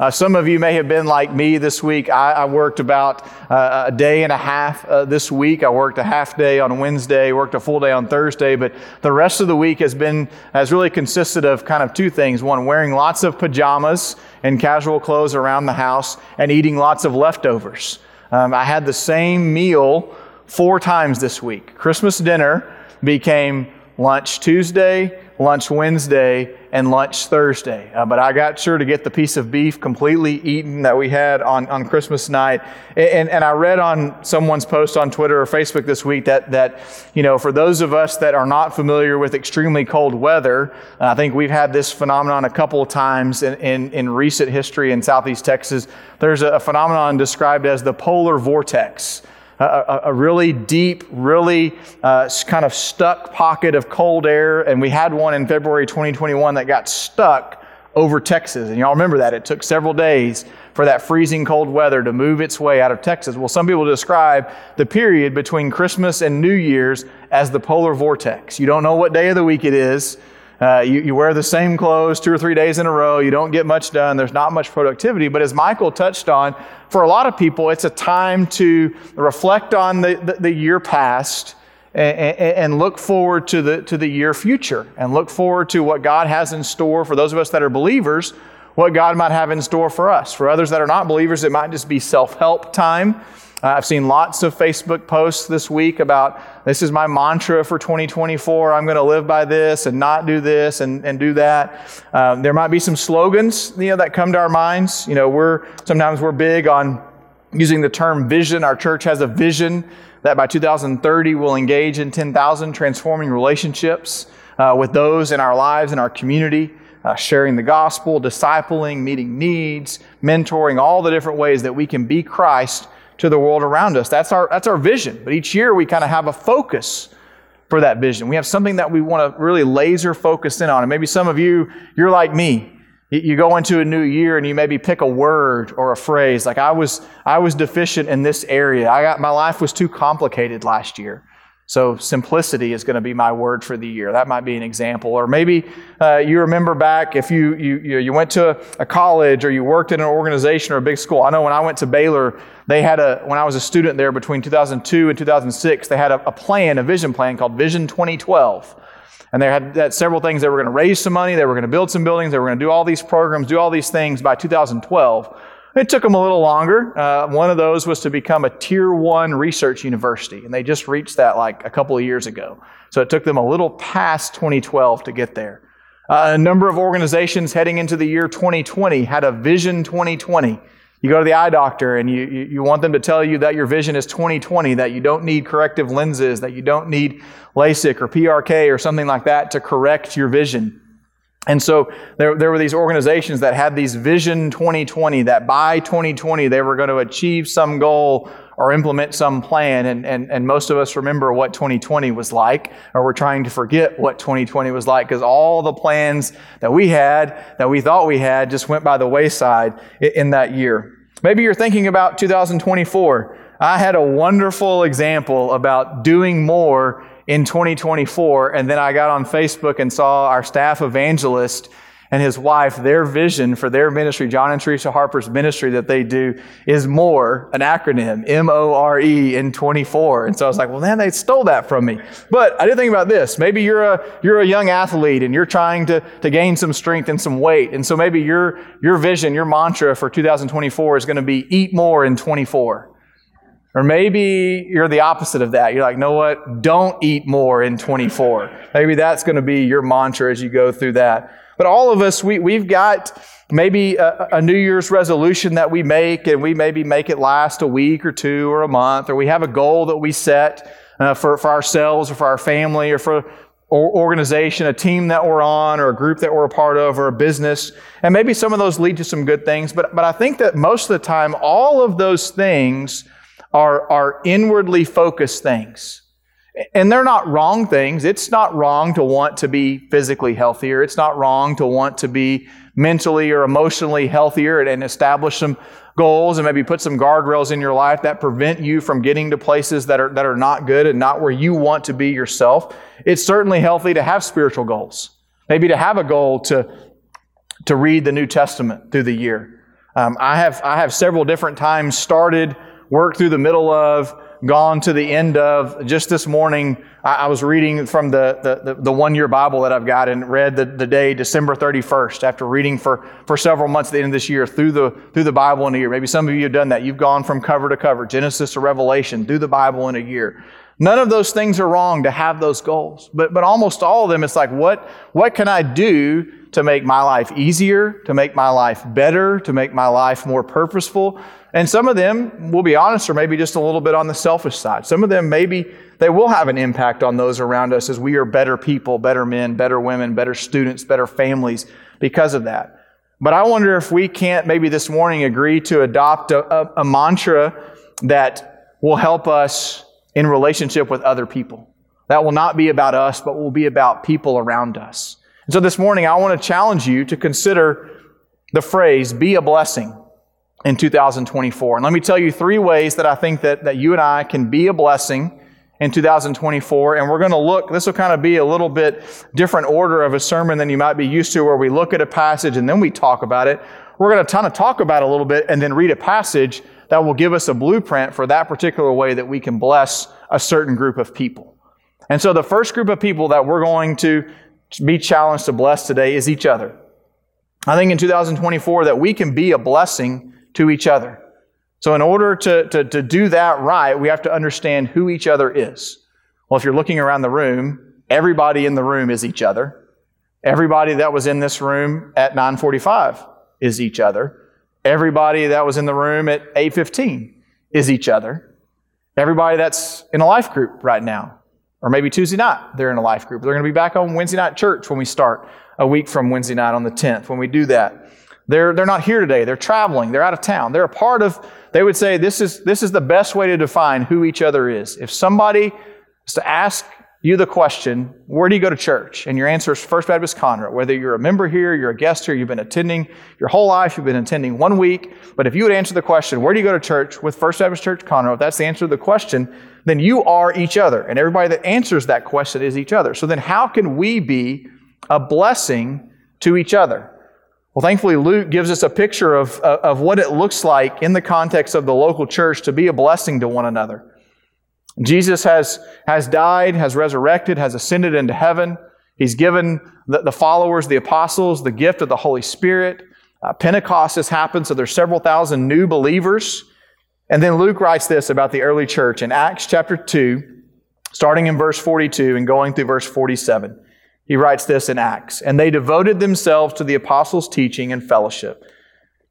Uh, some of you may have been like me this week. I, I worked about uh, a day and a half uh, this week. I worked a half day on Wednesday, worked a full day on Thursday, but the rest of the week has been has really consisted of kind of two things. One, wearing lots of pajamas and casual clothes around the house, and eating lots of leftovers. Um, I had the same meal four times this week. Christmas dinner became lunch Tuesday, lunch Wednesday, and lunch Thursday. Uh, but I got sure to get the piece of beef completely eaten that we had on, on Christmas night. And, and I read on someone's post on Twitter or Facebook this week that, that, you know, for those of us that are not familiar with extremely cold weather, I think we've had this phenomenon a couple of times in, in, in recent history in Southeast Texas. There's a, a phenomenon described as the polar vortex a, a really deep, really uh, kind of stuck pocket of cold air. And we had one in February 2021 that got stuck over Texas. And y'all remember that. It took several days for that freezing cold weather to move its way out of Texas. Well, some people describe the period between Christmas and New Year's as the polar vortex. You don't know what day of the week it is. Uh, you, you wear the same clothes two or three days in a row. You don't get much done. There's not much productivity. But as Michael touched on, for a lot of people, it's a time to reflect on the, the, the year past and, and, look forward to the, to the year future and look forward to what God has in store for those of us that are believers, what God might have in store for us. For others that are not believers, it might just be self help time. Uh, I've seen lots of Facebook posts this week about this is my mantra for 2024. I'm going to live by this and not do this and, and do that. Um, there might be some slogans, you know, that come to our minds. You know, we're sometimes we're big on using the term vision. Our church has a vision that by 2030 we'll engage in 10,000 transforming relationships uh, with those in our lives and our community. Uh, sharing the gospel, discipling, meeting needs, mentoring, all the different ways that we can be Christ to the world around us. That's our, that's our vision. But each year we kind of have a focus for that vision. We have something that we want to really laser focus in on. And maybe some of you, you're like me. You go into a new year and you maybe pick a word or a phrase like I was I was deficient in this area. I got my life was too complicated last year. So simplicity is going to be my word for the year. That might be an example. Or maybe uh, you remember back if you, you, you went to a college or you worked in an organization or a big school. I know when I went to Baylor, they had a, when I was a student there between 2002 and 2006, they had a, a plan, a vision plan called Vision 2012. And they had, had several things. They were going to raise some money. They were going to build some buildings. They were going to do all these programs, do all these things by 2012. It took them a little longer. Uh, one of those was to become a tier one research university, and they just reached that like a couple of years ago. So it took them a little past 2012 to get there. Uh, a number of organizations heading into the year 2020 had a Vision 2020. You go to the eye doctor and you, you, you want them to tell you that your vision is 2020, that you don't need corrective lenses, that you don't need LASIK or PRK or something like that to correct your vision. And so there, there were these organizations that had these Vision 2020, that by 2020 they were going to achieve some goal or implement some plan. And, and, and most of us remember what 2020 was like, or we're trying to forget what 2020 was like because all the plans that we had, that we thought we had, just went by the wayside in that year. Maybe you're thinking about 2024. I had a wonderful example about doing more in 2024. And then I got on Facebook and saw our staff evangelist and his wife, their vision for their ministry, John and Teresa Harper's ministry that they do is more, an acronym, M-O-R-E in 24. And so I was like, well, man, they stole that from me. But I did think about this. Maybe you're a, you're a young athlete and you're trying to, to gain some strength and some weight. And so maybe your, your vision, your mantra for 2024 is going to be eat more in 24. Or maybe you're the opposite of that. You're like, know what? Don't eat more in 24. Maybe that's going to be your mantra as you go through that. But all of us, we, we've got maybe a, a, New Year's resolution that we make, and we maybe make it last a week or two or a month, or we have a goal that we set uh, for, for ourselves or for our family or for or organization, a team that we're on, or a group that we're a part of, or a business. And maybe some of those lead to some good things. But, but I think that most of the time, all of those things are, are inwardly focused things. And they're not wrong things. It's not wrong to want to be physically healthier. It's not wrong to want to be mentally or emotionally healthier and, and establish some goals and maybe put some guardrails in your life that prevent you from getting to places that are, that are not good and not where you want to be yourself. It's certainly healthy to have spiritual goals. Maybe to have a goal to, to read the New Testament through the year Um, I have I have several different times started, worked through the middle of, gone to the end of. Just this morning, I, I was reading from the, the, the, the one year Bible that I've got and read the, the day December 31st after reading for, for several months at the end of this year through the, through the Bible in a year. Maybe some of you have done that. You've gone from cover to cover, Genesis to Revelation, through the Bible in a year. None of those things are wrong to have those goals, but, but almost all of them, it's like, what, what can I do to make my life easier, to make my life better, to make my life more purposeful? And some of them, we'll be honest, are maybe just a little bit on the selfish side. Some of them, maybe they will have an impact on those around us as we are better people, better men, better women, better students, better families because of that. But I wonder if we can't maybe this morning agree to adopt a, a, a mantra that will help us in relationship with other people. That will not be about us, but will be about people around us. And so this morning, I want to challenge you to consider the phrase, be a blessing in 2024. And let me tell you three ways that I think that, that you and I can be a blessing in 2024. And we're going to look, this will kind of be a little bit different order of a sermon than you might be used to, where we look at a passage and then we talk about it. We're going to kind of talk about it a little bit and then read a passage that will give us a blueprint for that particular way that we can bless a certain group of people. And so the first group of people that we're going to be challenged to bless today is each other. I think in 2024 that we can be a blessing to each other. So, in order to, to, to do that right, we have to understand who each other is. Well, if you're looking around the room, everybody in the room is each other. Everybody that was in this room at 945 is each other. Everybody that was in the room at 815 is each other. Everybody that's in a life group right now, or maybe Tuesday night, they're in a life group. They're going to be back on Wednesday night church when we start a week from Wednesday night on the 10th when we do that. They're, they're not here today. They're traveling. They're out of town. They're a part of, they would say this is, this is the best way to define who each other is. If somebody is to ask you the question, where do you go to church? And your answer is First Baptist Conroe. Whether you're a member here, you're a guest here, you've been attending your whole life, you've been attending one week. But if you would answer the question, where do you go to church with First Baptist Church Conroe? If that's the answer to the question, then you are each other. And everybody that answers that question is each other. So then how can we be a blessing to each other? Well, thankfully, Luke gives us a picture of, of what it looks like in the context of the local church to be a blessing to one another. Jesus has, has died, has resurrected, has ascended into heaven. He's given the, the followers, the apostles, the gift of the Holy Spirit. Uh, Pentecost has happened, so there's several thousand new believers. And then Luke writes this about the early church in Acts chapter 2, starting in verse 42 and going through verse 47. He writes this in Acts. And they devoted themselves to the apostles' teaching and fellowship,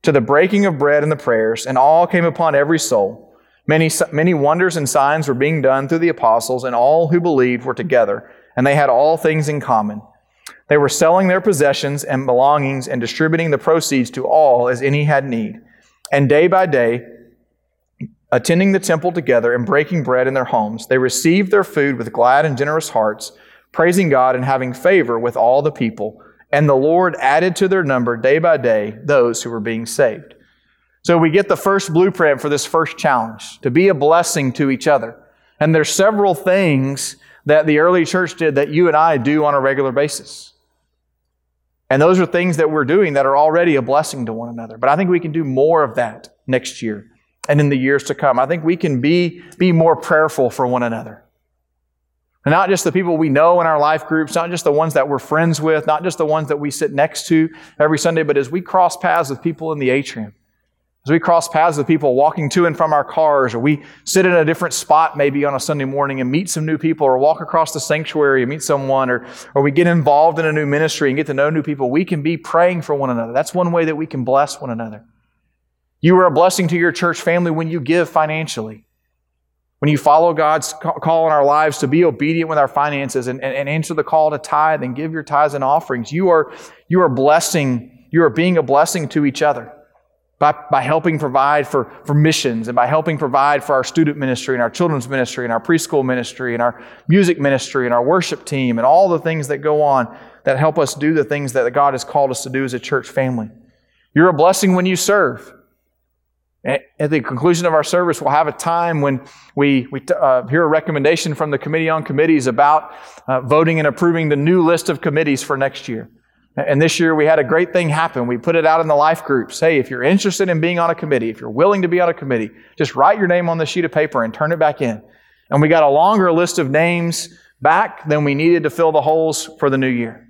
to the breaking of bread and the prayers, and all came upon every soul. Many, many wonders and signs were being done through the apostles, and all who believed were together, and they had all things in common. They were selling their possessions and belongings and distributing the proceeds to all as any had need. And day by day, attending the temple together and breaking bread in their homes, they received their food with glad and generous hearts praising God and having favor with all the people. And the Lord added to their number day by day those who were being saved. So we get the first blueprint for this first challenge to be a blessing to each other. And there's several things that the early church did that you and I do on a regular basis. And those are things that we're doing that are already a blessing to one another. But I think we can do more of that next year and in the years to come. I think we can be, be more prayerful for one another. Not just the people we know in our life groups, not just the ones that we're friends with, not just the ones that we sit next to every Sunday, but as we cross paths with people in the atrium, as we cross paths with people walking to and from our cars, or we sit in a different spot maybe on a Sunday morning and meet some new people, or walk across the sanctuary and meet someone, or, or we get involved in a new ministry and get to know new people, we can be praying for one another. That's one way that we can bless one another. You are a blessing to your church family when you give financially. When you follow God's call in our lives to be obedient with our finances and, and, and, answer the call to tithe and give your tithes and offerings, you are, you are blessing, you are being a blessing to each other by, by helping provide for, for missions and by helping provide for our student ministry and our children's ministry and our preschool ministry and our music ministry and our worship team and all the things that go on that help us do the things that God has called us to do as a church family. You're a blessing when you serve. At the conclusion of our service, we'll have a time when we, we uh, hear a recommendation from the Committee on Committees about uh, voting and approving the new list of committees for next year. And this year we had a great thing happen. We put it out in the life groups. Hey, if you're interested in being on a committee, if you're willing to be on a committee, just write your name on the sheet of paper and turn it back in. And we got a longer list of names back than we needed to fill the holes for the new year.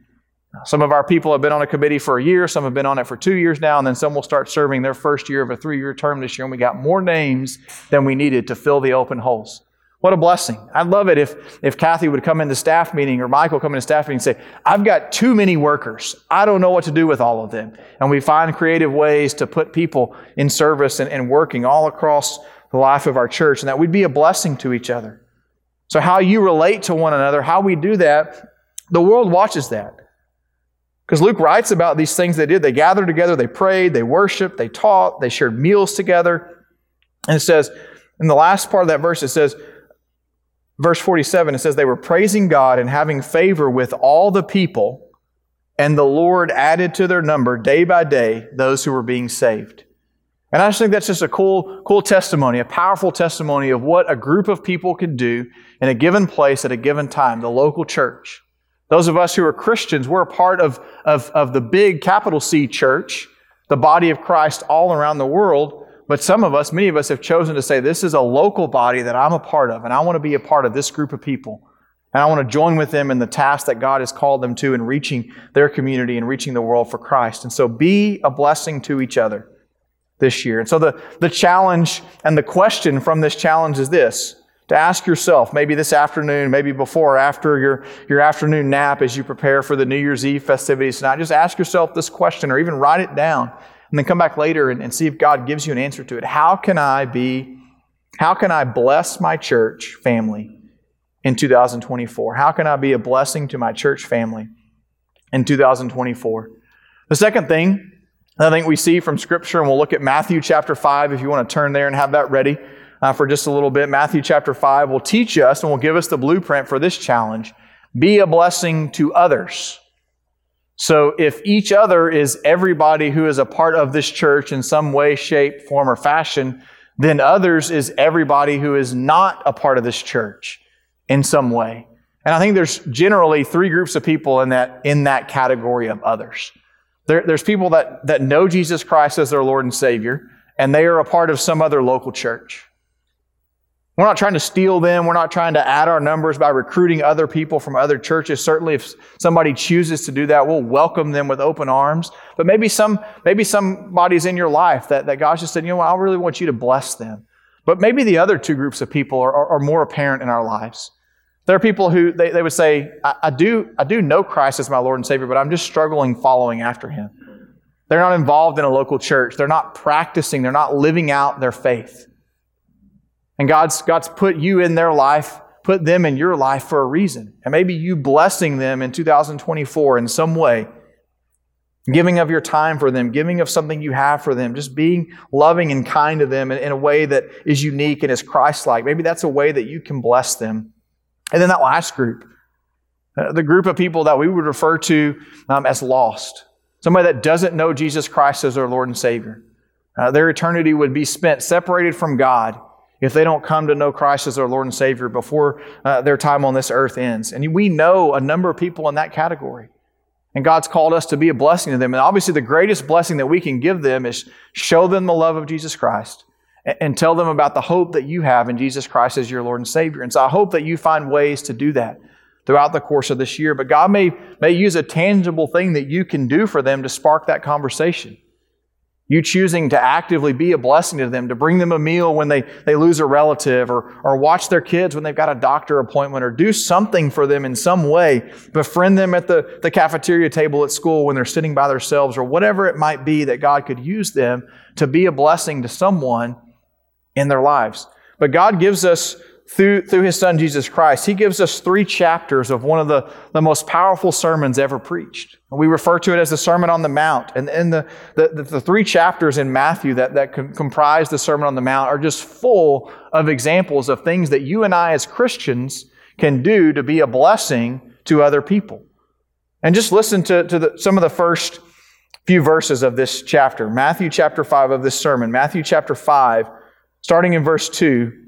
Some of our people have been on a committee for a year, some have been on it for two years now, and then some will start serving their first year of a three year term this year, and we got more names than we needed to fill the open holes. What a blessing. I'd love it if, if Kathy would come into staff meeting or Michael come into staff meeting and say, I've got too many workers. I don't know what to do with all of them. And we find creative ways to put people in service and, and working all across the life of our church and that we'd be a blessing to each other. So how you relate to one another, how we do that, the world watches that. Because Luke writes about these things they did. They gathered together, they prayed, they worshiped, they taught, they shared meals together. And it says, in the last part of that verse, it says, verse 47, it says, they were praising God and having favor with all the people, and the Lord added to their number day by day those who were being saved. And I just think that's just a cool, cool testimony, a powerful testimony of what a group of people can do in a given place at a given time, the local church. Those of us who are Christians, we're a part of, of, of the big capital C church, the body of Christ all around the world. But some of us, many of us have chosen to say, this is a local body that I'm a part of, and I want to be a part of this group of people. And I want to join with them in the task that God has called them to in reaching their community and reaching the world for Christ. And so be a blessing to each other this year. And so the, the challenge and the question from this challenge is this to ask yourself, maybe this afternoon, maybe before or after your, your afternoon nap as you prepare for the New Year's Eve festivities tonight, just ask yourself this question or even write it down and then come back later and, and see if God gives you an answer to it. How can I be, how can I bless my church family in 2024? How can I be a blessing to my church family in 2024? The second thing I think we see from Scripture, and we'll look at Matthew chapter 5 if you want to turn there and have that ready uh, for just a little bit. Matthew chapter 5 will teach us and will give us the blueprint for this challenge be a blessing to others. So if each other is everybody who is a part of this church in some way, shape, form, or fashion, then others is everybody who is not a part of this church in some way. And I think there's generally three groups of people in that, in that category of others. There, there's people that, that know Jesus Christ as their Lord and Savior, and they are a part of some other local church. We're not trying to steal them. We're not trying to add our numbers by recruiting other people from other churches. Certainly, if somebody chooses to do that, we'll welcome them with open arms. But maybe some, maybe somebody's in your life that, that God just said, you know what, I really want you to bless them. But maybe the other two groups of people are, are, are more apparent in our lives. There are people who they, they would say, I, I, do, I do know Christ as my Lord and Savior, but I'm just struggling following after him. They're not involved in a local church. They're not practicing. They're not living out their faith. And God's, God's put you in their life, put them in your life for a reason. And maybe you blessing them in 2024 in some way, giving of your time for them, giving of something you have for them, just being loving and kind to them in, in a way that is unique and is Christ like. Maybe that's a way that you can bless them. And then that last group, uh, the group of people that we would refer to um, as lost, somebody that doesn't know Jesus Christ as their Lord and Savior. Uh, their eternity would be spent separated from God if they don't come to know Christ as their Lord and Savior before uh, their time on this earth ends. And we know a number of people in that category. And God's called us to be a blessing to them. And obviously, the greatest blessing that we can give them is show them the love of Jesus Christ and, and tell them about the hope that you have in Jesus Christ as your Lord and Savior. And so I hope that you find ways to do that throughout the course of this year. But God may, may use a tangible thing that you can do for them to spark that conversation. You choosing to actively be a blessing to them, to bring them a meal when they, they lose a relative, or, or watch their kids when they've got a doctor appointment, or do something for them in some way. Befriend them at the, the cafeteria table at school when they're sitting by themselves, or whatever it might be that God could use them to be a blessing to someone in their lives. But God gives us through, through his son Jesus Christ, he gives us three chapters of one of the, the most powerful sermons ever preached. We refer to it as the Sermon on the Mount. And, and the, the, the three chapters in Matthew that, that comprise the Sermon on the Mount are just full of examples of things that you and I as Christians can do to be a blessing to other people. And just listen to, to the, some of the first few verses of this chapter. Matthew chapter 5 of this sermon. Matthew chapter 5, starting in verse 2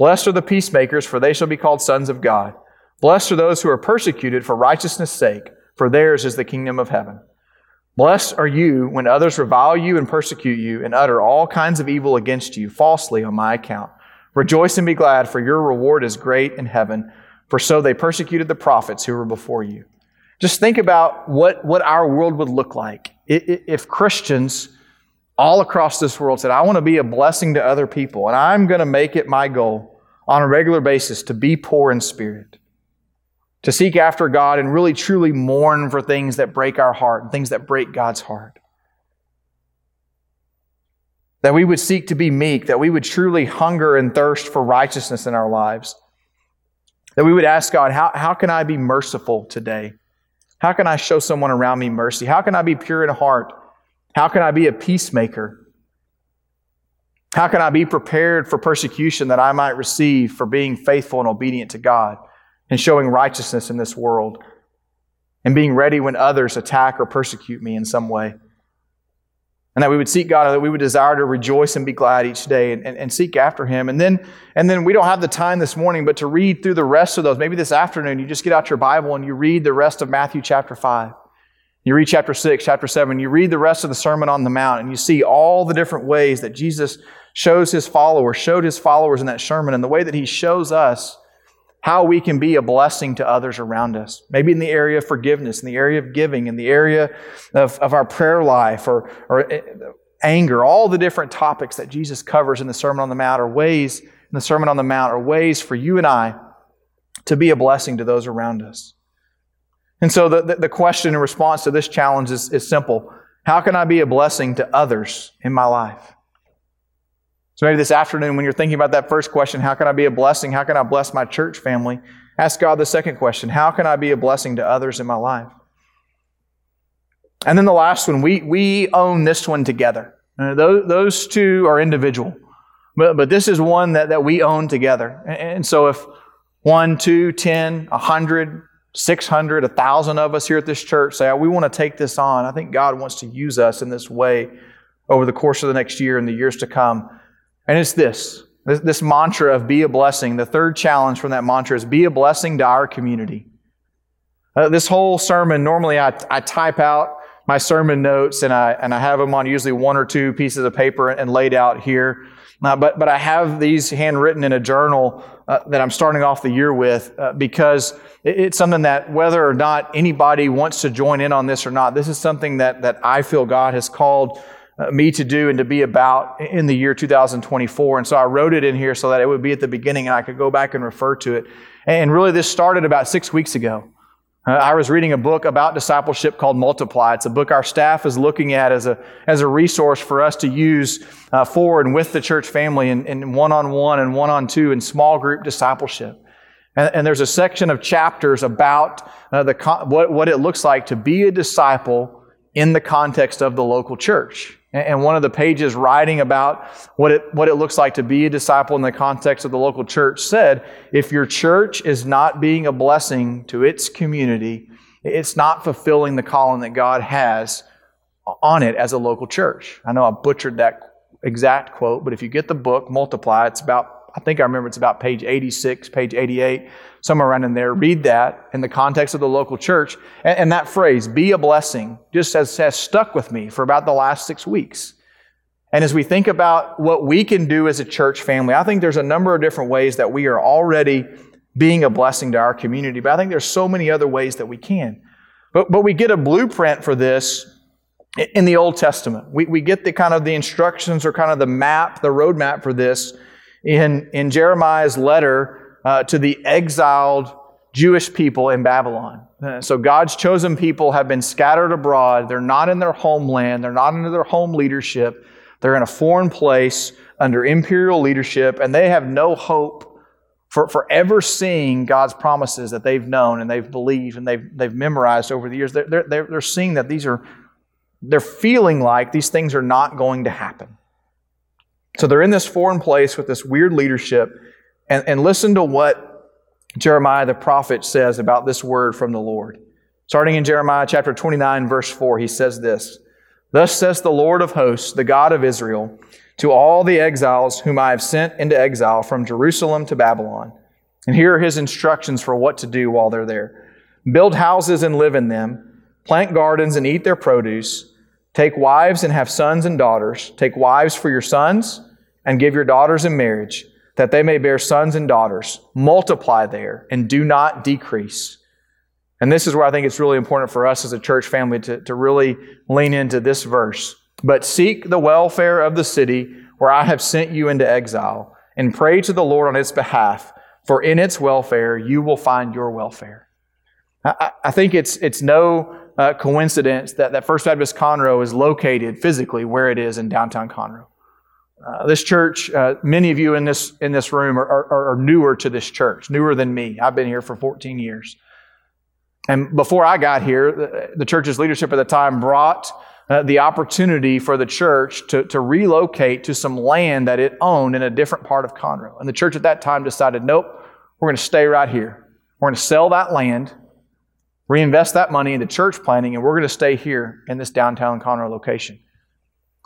Blessed are the peacemakers, for they shall be called sons of God. Blessed are those who are persecuted for righteousness' sake, for theirs is the kingdom of heaven. Blessed are you when others revile you and persecute you and utter all kinds of evil against you falsely on my account. Rejoice and be glad, for your reward is great in heaven, for so they persecuted the prophets who were before you. Just think about what, what our world would look like if Christians all across this world said, I want to be a blessing to other people, and I'm going to make it my goal on a regular basis to be poor in spirit, to seek after God and really truly mourn for things that break our heart and things that break God's heart. That we would seek to be meek, that we would truly hunger and thirst for righteousness in our lives. That we would ask God, how, how can I be merciful today? How can I show someone around me mercy? How can I be pure in heart? How can I be a peacemaker? How can I be prepared for persecution that I might receive for being faithful and obedient to God and showing righteousness in this world and being ready when others attack or persecute me in some way? And that we would seek God, and that we would desire to rejoice and be glad each day and, and, and, seek after Him. And then, and then we don't have the time this morning, but to read through the rest of those. Maybe this afternoon you just get out your Bible and you read the rest of Matthew chapter 5. You read chapter 6, chapter 7, you read the rest of the Sermon on the Mount, and you see all the different ways that Jesus shows his followers, showed his followers in that sermon, and the way that he shows us how we can be a blessing to others around us. Maybe in the area of forgiveness, in the area of giving, in the area of, of our prayer life or, or eh, anger, all the different topics that Jesus covers in the Sermon on the Mount are ways, in the Sermon on the Mount, are ways for you and I to be a blessing to those around us. And so the, the question in response to this challenge is, is simple. How can I be a blessing to others in my life? So maybe this afternoon, when you're thinking about that first question, how can I be a blessing? How can I bless my church family? Ask God the second question, how can I be a blessing to others in my life? And then the last one, we, we own this one together. Uh, those, those two are individual. But, but this is one that, that we own together. And, and so if one, two, ten, a hundred, 600, 1,000 of us here at this church say, we want to take this on. I think God wants to use us in this way over the course of the next year and the years to come. And it's this this, this mantra of be a blessing. The third challenge from that mantra is be a blessing to our community. Uh, this whole sermon, normally I, I type out my sermon notes and I, and I have them on usually one or two pieces of paper and laid out here. Uh, but, but I have these handwritten in a journal uh, that I'm starting off the year with uh, because it's something that whether or not anybody wants to join in on this or not, this is something that, that I feel God has called me to do and to be about in the year 2024. And so I wrote it in here so that it would be at the beginning and I could go back and refer to it. And really, this started about six weeks ago. Uh, I was reading a book about discipleship called Multiply. It's a book our staff is looking at as a, as a resource for us to use uh, for and with the church family in one on one and one on two and small group discipleship. And, and there's a section of chapters about uh, the, what, what it looks like to be a disciple in the context of the local church. And one of the pages writing about what it, what it looks like to be a disciple in the context of the local church said, if your church is not being a blessing to its community, it's not fulfilling the calling that God has on it as a local church. I know I butchered that exact quote, but if you get the book, multiply, it's about I think I remember it's about page 86, page 88, somewhere around in there. Read that in the context of the local church. And, and that phrase, be a blessing, just has, has stuck with me for about the last six weeks. And as we think about what we can do as a church family, I think there's a number of different ways that we are already being a blessing to our community, but I think there's so many other ways that we can. But, but we get a blueprint for this in the Old Testament. We, we get the kind of the instructions or kind of the map, the roadmap for this in, in Jeremiah's letter uh, to the exiled Jewish people in Babylon. Uh, so God's chosen people have been scattered abroad. They're not in their homeland. They're not under their home leadership. They're in a foreign place under imperial leadership, and they have no hope for, for ever seeing God's promises that they've known and they've believed and they've, they've memorized over the years. They're, they're, they're seeing that these are, they're feeling like these things are not going to happen. So they're in this foreign place with this weird leadership. And, and listen to what Jeremiah the prophet says about this word from the Lord. Starting in Jeremiah chapter 29, verse 4, he says this Thus says the Lord of hosts, the God of Israel, to all the exiles whom I have sent into exile from Jerusalem to Babylon. And here are his instructions for what to do while they're there build houses and live in them, plant gardens and eat their produce, take wives and have sons and daughters, take wives for your sons, and give your daughters in marriage, that they may bear sons and daughters. Multiply there and do not decrease. And this is where I think it's really important for us as a church family to, to really lean into this verse. But seek the welfare of the city where I have sent you into exile, and pray to the Lord on its behalf, for in its welfare you will find your welfare. I, I think it's, it's no uh, coincidence that, that First Baptist Conroe is located physically where it is in downtown Conroe. Uh, this church, uh, many of you in this, in this room are, are, are newer to this church, newer than me. I've been here for 14 years. And before I got here, the, the church's leadership at the time brought uh, the opportunity for the church to, to relocate to some land that it owned in a different part of Conroe. And the church at that time decided, nope, we're going to stay right here. We're going to sell that land, reinvest that money into church planting, and we're going to stay here in this downtown Conroe location.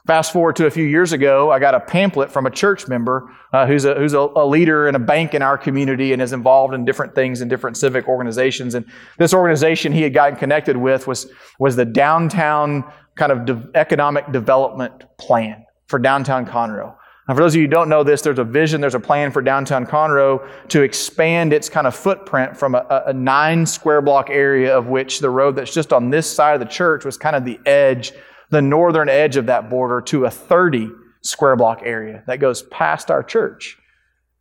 Fast forward to a few years ago, I got a pamphlet from a church member uh, who's, a, who's a, a, leader in a bank in our community and is involved in different things in different civic organizations. And this organization he had gotten connected with was, was the downtown kind of de- economic development plan for downtown Conroe. Now, for those of you who don't know this, there's a vision, there's a plan for downtown Conroe to expand its kind of footprint from a, a nine square block area of which the road that's just on this side of the church was kind of the edge the northern edge of that border to a 30 square block area that goes past our church.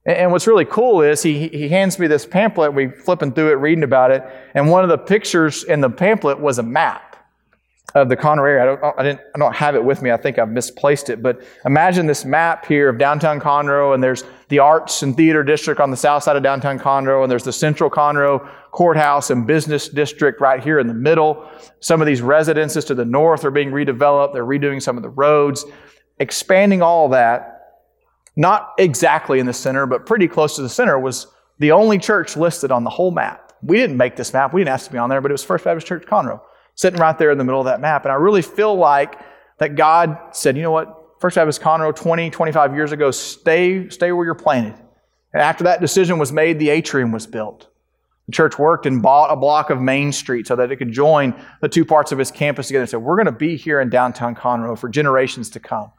And what's really cool is he, he hands me this pamphlet. We flipping through it, reading about it, and one of the pictures in the pamphlet was a map of the Conroe area. I don't, I, didn't, I don't have it with me. I think I've misplaced it. But imagine this map here of downtown Conroe, and there's the Arts and Theater District on the south side of downtown Conroe, and there's the Central Conroe Courthouse and Business District right here in the middle. Some of these residences to the north are being redeveloped. They're redoing some of the roads, expanding all that. Not exactly in the center, but pretty close to the center was the only church listed on the whole map. We didn't make this map. We didn't ask to be on there, but it was First Baptist Church Conroe sitting right there in the middle of that map. And I really feel like that God said, you know what? First Baptist Conroe 20, 25 years ago, stay, stay where you're planted. And after that decision was made, the atrium was built. The church worked and bought a block of Main Street so that it could join the two parts of its campus together and said, We're going to be here in downtown Conroe for generations to come.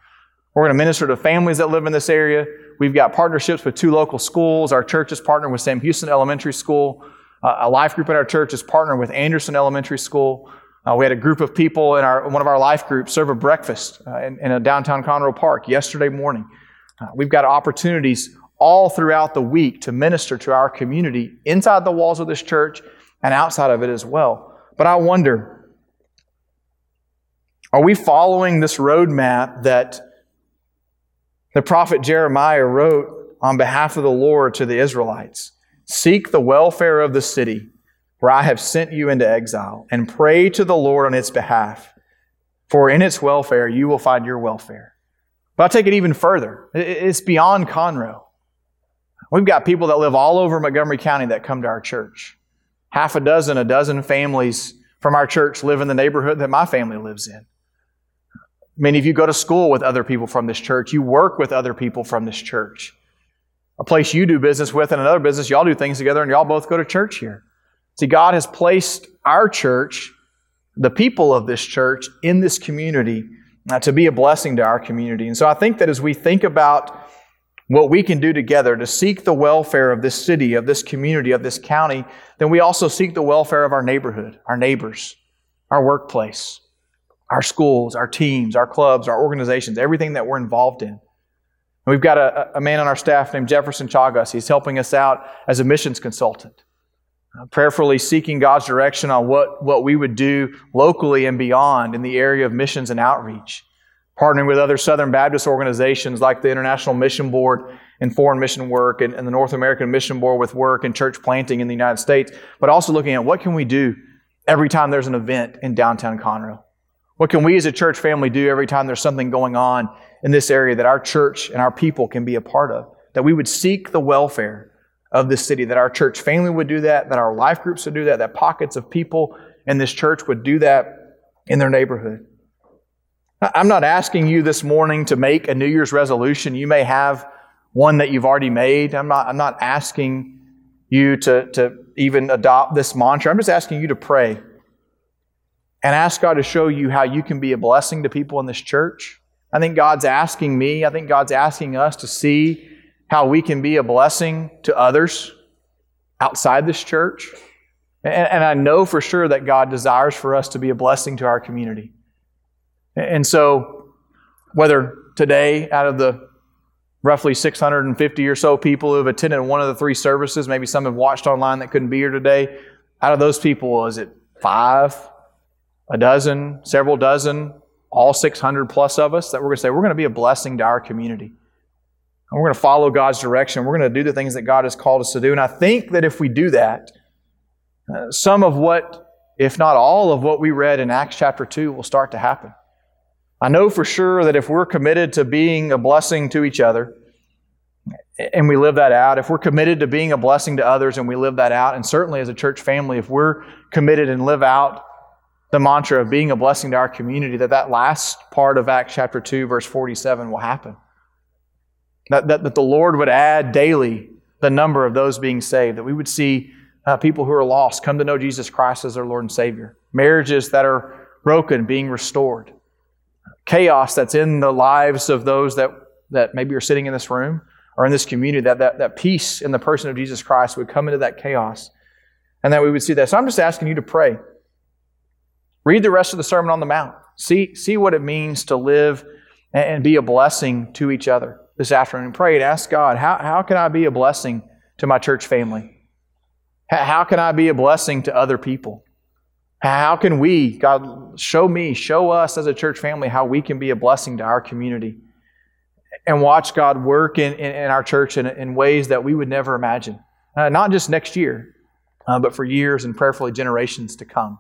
We're going to minister to families that live in this area. We've got partnerships with two local schools. Our church is partnered with Sam Houston Elementary School. Uh, a life group in our church is partnered with Anderson Elementary School. Uh, we had a group of people in our, one of our life groups serve a breakfast uh, in, in, a downtown Conroe Park yesterday morning. Uh, we've got opportunities all throughout the week to minister to our community inside the walls of this church and outside of it as well. But I wonder, are we following this roadmap that the prophet Jeremiah wrote on behalf of the Lord to the Israelites? Seek the welfare of the city where I have sent you into exile, and pray to the Lord on its behalf, for in its welfare you will find your welfare. But I'll take it even further. It's beyond Conroe. We've got people that live all over Montgomery County that come to our church. Half a dozen, a dozen families from our church live in the neighborhood that my family lives in. Many of you go to school with other people from this church. You work with other people from this church. A place you do business with and another business, y'all do things together and y'all both go to church here. See, God has placed our church, the people of this church, in this community uh, to be a blessing to our community. And so I think that as we think about what we can do together to seek the welfare of this city, of this community, of this county, then we also seek the welfare of our neighborhood, our neighbors, our workplace, our schools, our teams, our clubs, our organizations, everything that we're involved in. And we've got a, a man on our staff named Jefferson Chagas. He's helping us out as a missions consultant prayerfully seeking God's direction on what, what we would do locally and beyond in the area of missions and outreach. partnering with other Southern Baptist organizations like the International Mission Board and foreign mission work and, and the North American Mission Board with work and church planting in the United States, but also looking at what can we do every time there's an event in downtown Conroe. What can we as a church family do every time there's something going on in this area that our church and our people can be a part of? That we would seek the welfare of this city, that our church family would do that, that our life groups would do that, that pockets of people in this church would do that in their neighborhood. I'm not asking you this morning to make a New Year's resolution. You may have one that you've already made. I'm not, I'm not asking you to, to even adopt this mantra. I'm just asking you to pray and ask God to show you how you can be a blessing to people in this church. I think God's asking me, I think God's asking us to see how we can be a blessing to others outside this church. And, and I know for sure that God desires for us to be a blessing to our community. And so, whether today, out of the roughly 650 or so people who have attended one of the three services, maybe some have watched online that couldn't be here today, out of those people, is it five, a dozen, several dozen, all 600 plus of us that we're going to say we're going to be a blessing to our community? And we're going to follow God's direction. We're going to do the things that God has called us to do. And I think that if we do that, uh, some of what, if not all of what we read in Acts chapter 2 will start to happen. I know for sure that if we're committed to being a blessing to each other and we live that out, if we're committed to being a blessing to others and we live that out, and certainly as a church family, if we're committed and live out the mantra of being a blessing to our community, that that last part of Acts chapter 2, verse 47 will happen. That, that, that the Lord would add daily the number of those being saved, that we would see uh, people who are lost come to know Jesus Christ as their Lord and Savior, marriages that are broken being restored, chaos that's in the lives of those that, that maybe are sitting in this room or in this community, that, that, that peace in the person of Jesus Christ would come into that chaos and that we would see that. So I'm just asking you to pray. Read the rest of the Sermon on the Mount. See, see what it means to live and be a blessing to each other this afternoon. and Pray and ask God, how, how can I be a blessing to my church family? How can I be a blessing to other people? How can we, God, show me, show us as a church family how we can be a blessing to our community and watch God work in, in, in our church in, in, ways that we would never imagine. Uh, not just next year, uh, but for years and prayerfully generations to come.